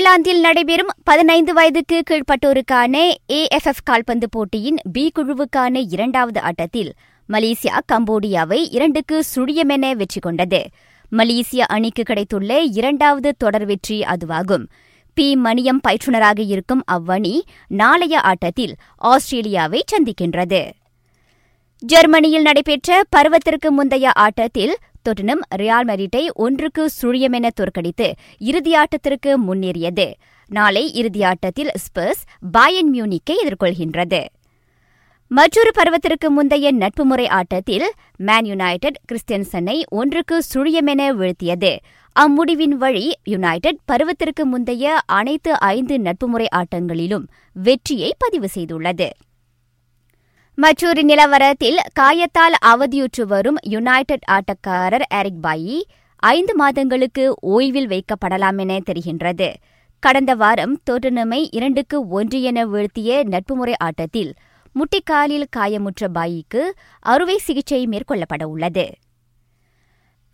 தாய்லாந்தில் நடைபெறும் பதினைந்து வயதுக்கு கீழ்ப்பட்டோருக்கான ஏஎஃப்எஃப் கால்பந்து போட்டியின் பி குழுவுக்கான இரண்டாவது ஆட்டத்தில் மலேசியா கம்போடியாவை இரண்டுக்கு சுழியமென வெற்றி கொண்டது. மலேசிய அணிக்கு கிடைத்துள்ள இரண்டாவது தொடர் வெற்றி அதுவாகும். பி மணியம் பயிற்றுனராக இருக்கும் அவ்வணி நாளைய ஆட்டத்தில் ஆஸ்திரேலியாவை சந்திக்கின்றது. ஜெர்மனியில் நடைபெற்ற பருவத்திற்கு முந்தைய ஆட்டத்தில் தொட்டனம் ரியால் மெரிட்டை ஒன்றுக்கு சுழியமென தோற்கடித்து இறுதியாட்டத்திற்கு முன்னேறியது. நாளை இறுதியாட்டத்தில் ஸ்பர்ஸ் பாயன் மியூனிக்கை எதிர்கொள்கின்றது. மற்றொரு பருவத்திற்கு முந்தைய நட்பு முறை ஆட்டத்தில் மேன் யுனைடெட் கிறிஸ்டியன்சனை ஒன்றுக்கு சுழியமென வீழ்த்தியது. அம்முடிவின் வழி யுனைடெட் பருவத்திற்கு முந்தைய அனைத்து ஐந்து நட்பு முறை ஆட்டங்களிலும் வெற்றியை பதிவு செய்துள்ளது. மற்றொரு நிலவரத்தில் காயத்தால் அவதியுற்று வரும் யுனைடெட் ஆட்டக்காரர் எரிக் பாயி ஐந்து மாதங்களுக்கு ஓய்வில் வைக்கப்படலாம் என தெரிகின்றது. கடந்த வாரம் தோட்டனமை இரண்டுக்கு ஒன்று என வீழ்த்திய நட்புமுறை ஆட்டத்தில் முட்டிக்காலில் காயமுற்ற பாயிக்கு அறுவை சிகிச்சை மேற்கொள்ளப்பட உள்ளது.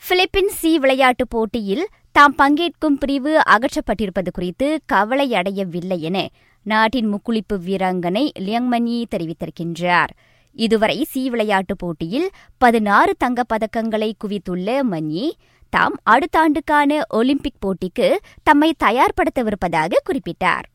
பிலிப்பின் சி விளையாட்டுப் போட்டியில் தாம் பங்கேற்கும் பிரிவு அகற்றப்பட்டிருப்பது குறித்து கவலையடையவில்லை என நாட்டின் முக்குளிப்பு வீராங்கனை லியங்மன்யி தெரிவித்திருக்கின்றார். இதுவரை சி விளையாட்டுப் போட்டியில் பதினாறு தங்கப்பதக்கங்களை குவித்துள்ள மன்யி தாம் அடுத்த ஆண்டுக்கான ஒலிம்பிக் போட்டிக்கு தம்மை தயார்படுத்தவிருப்பதாக குறிப்பிட்டார்.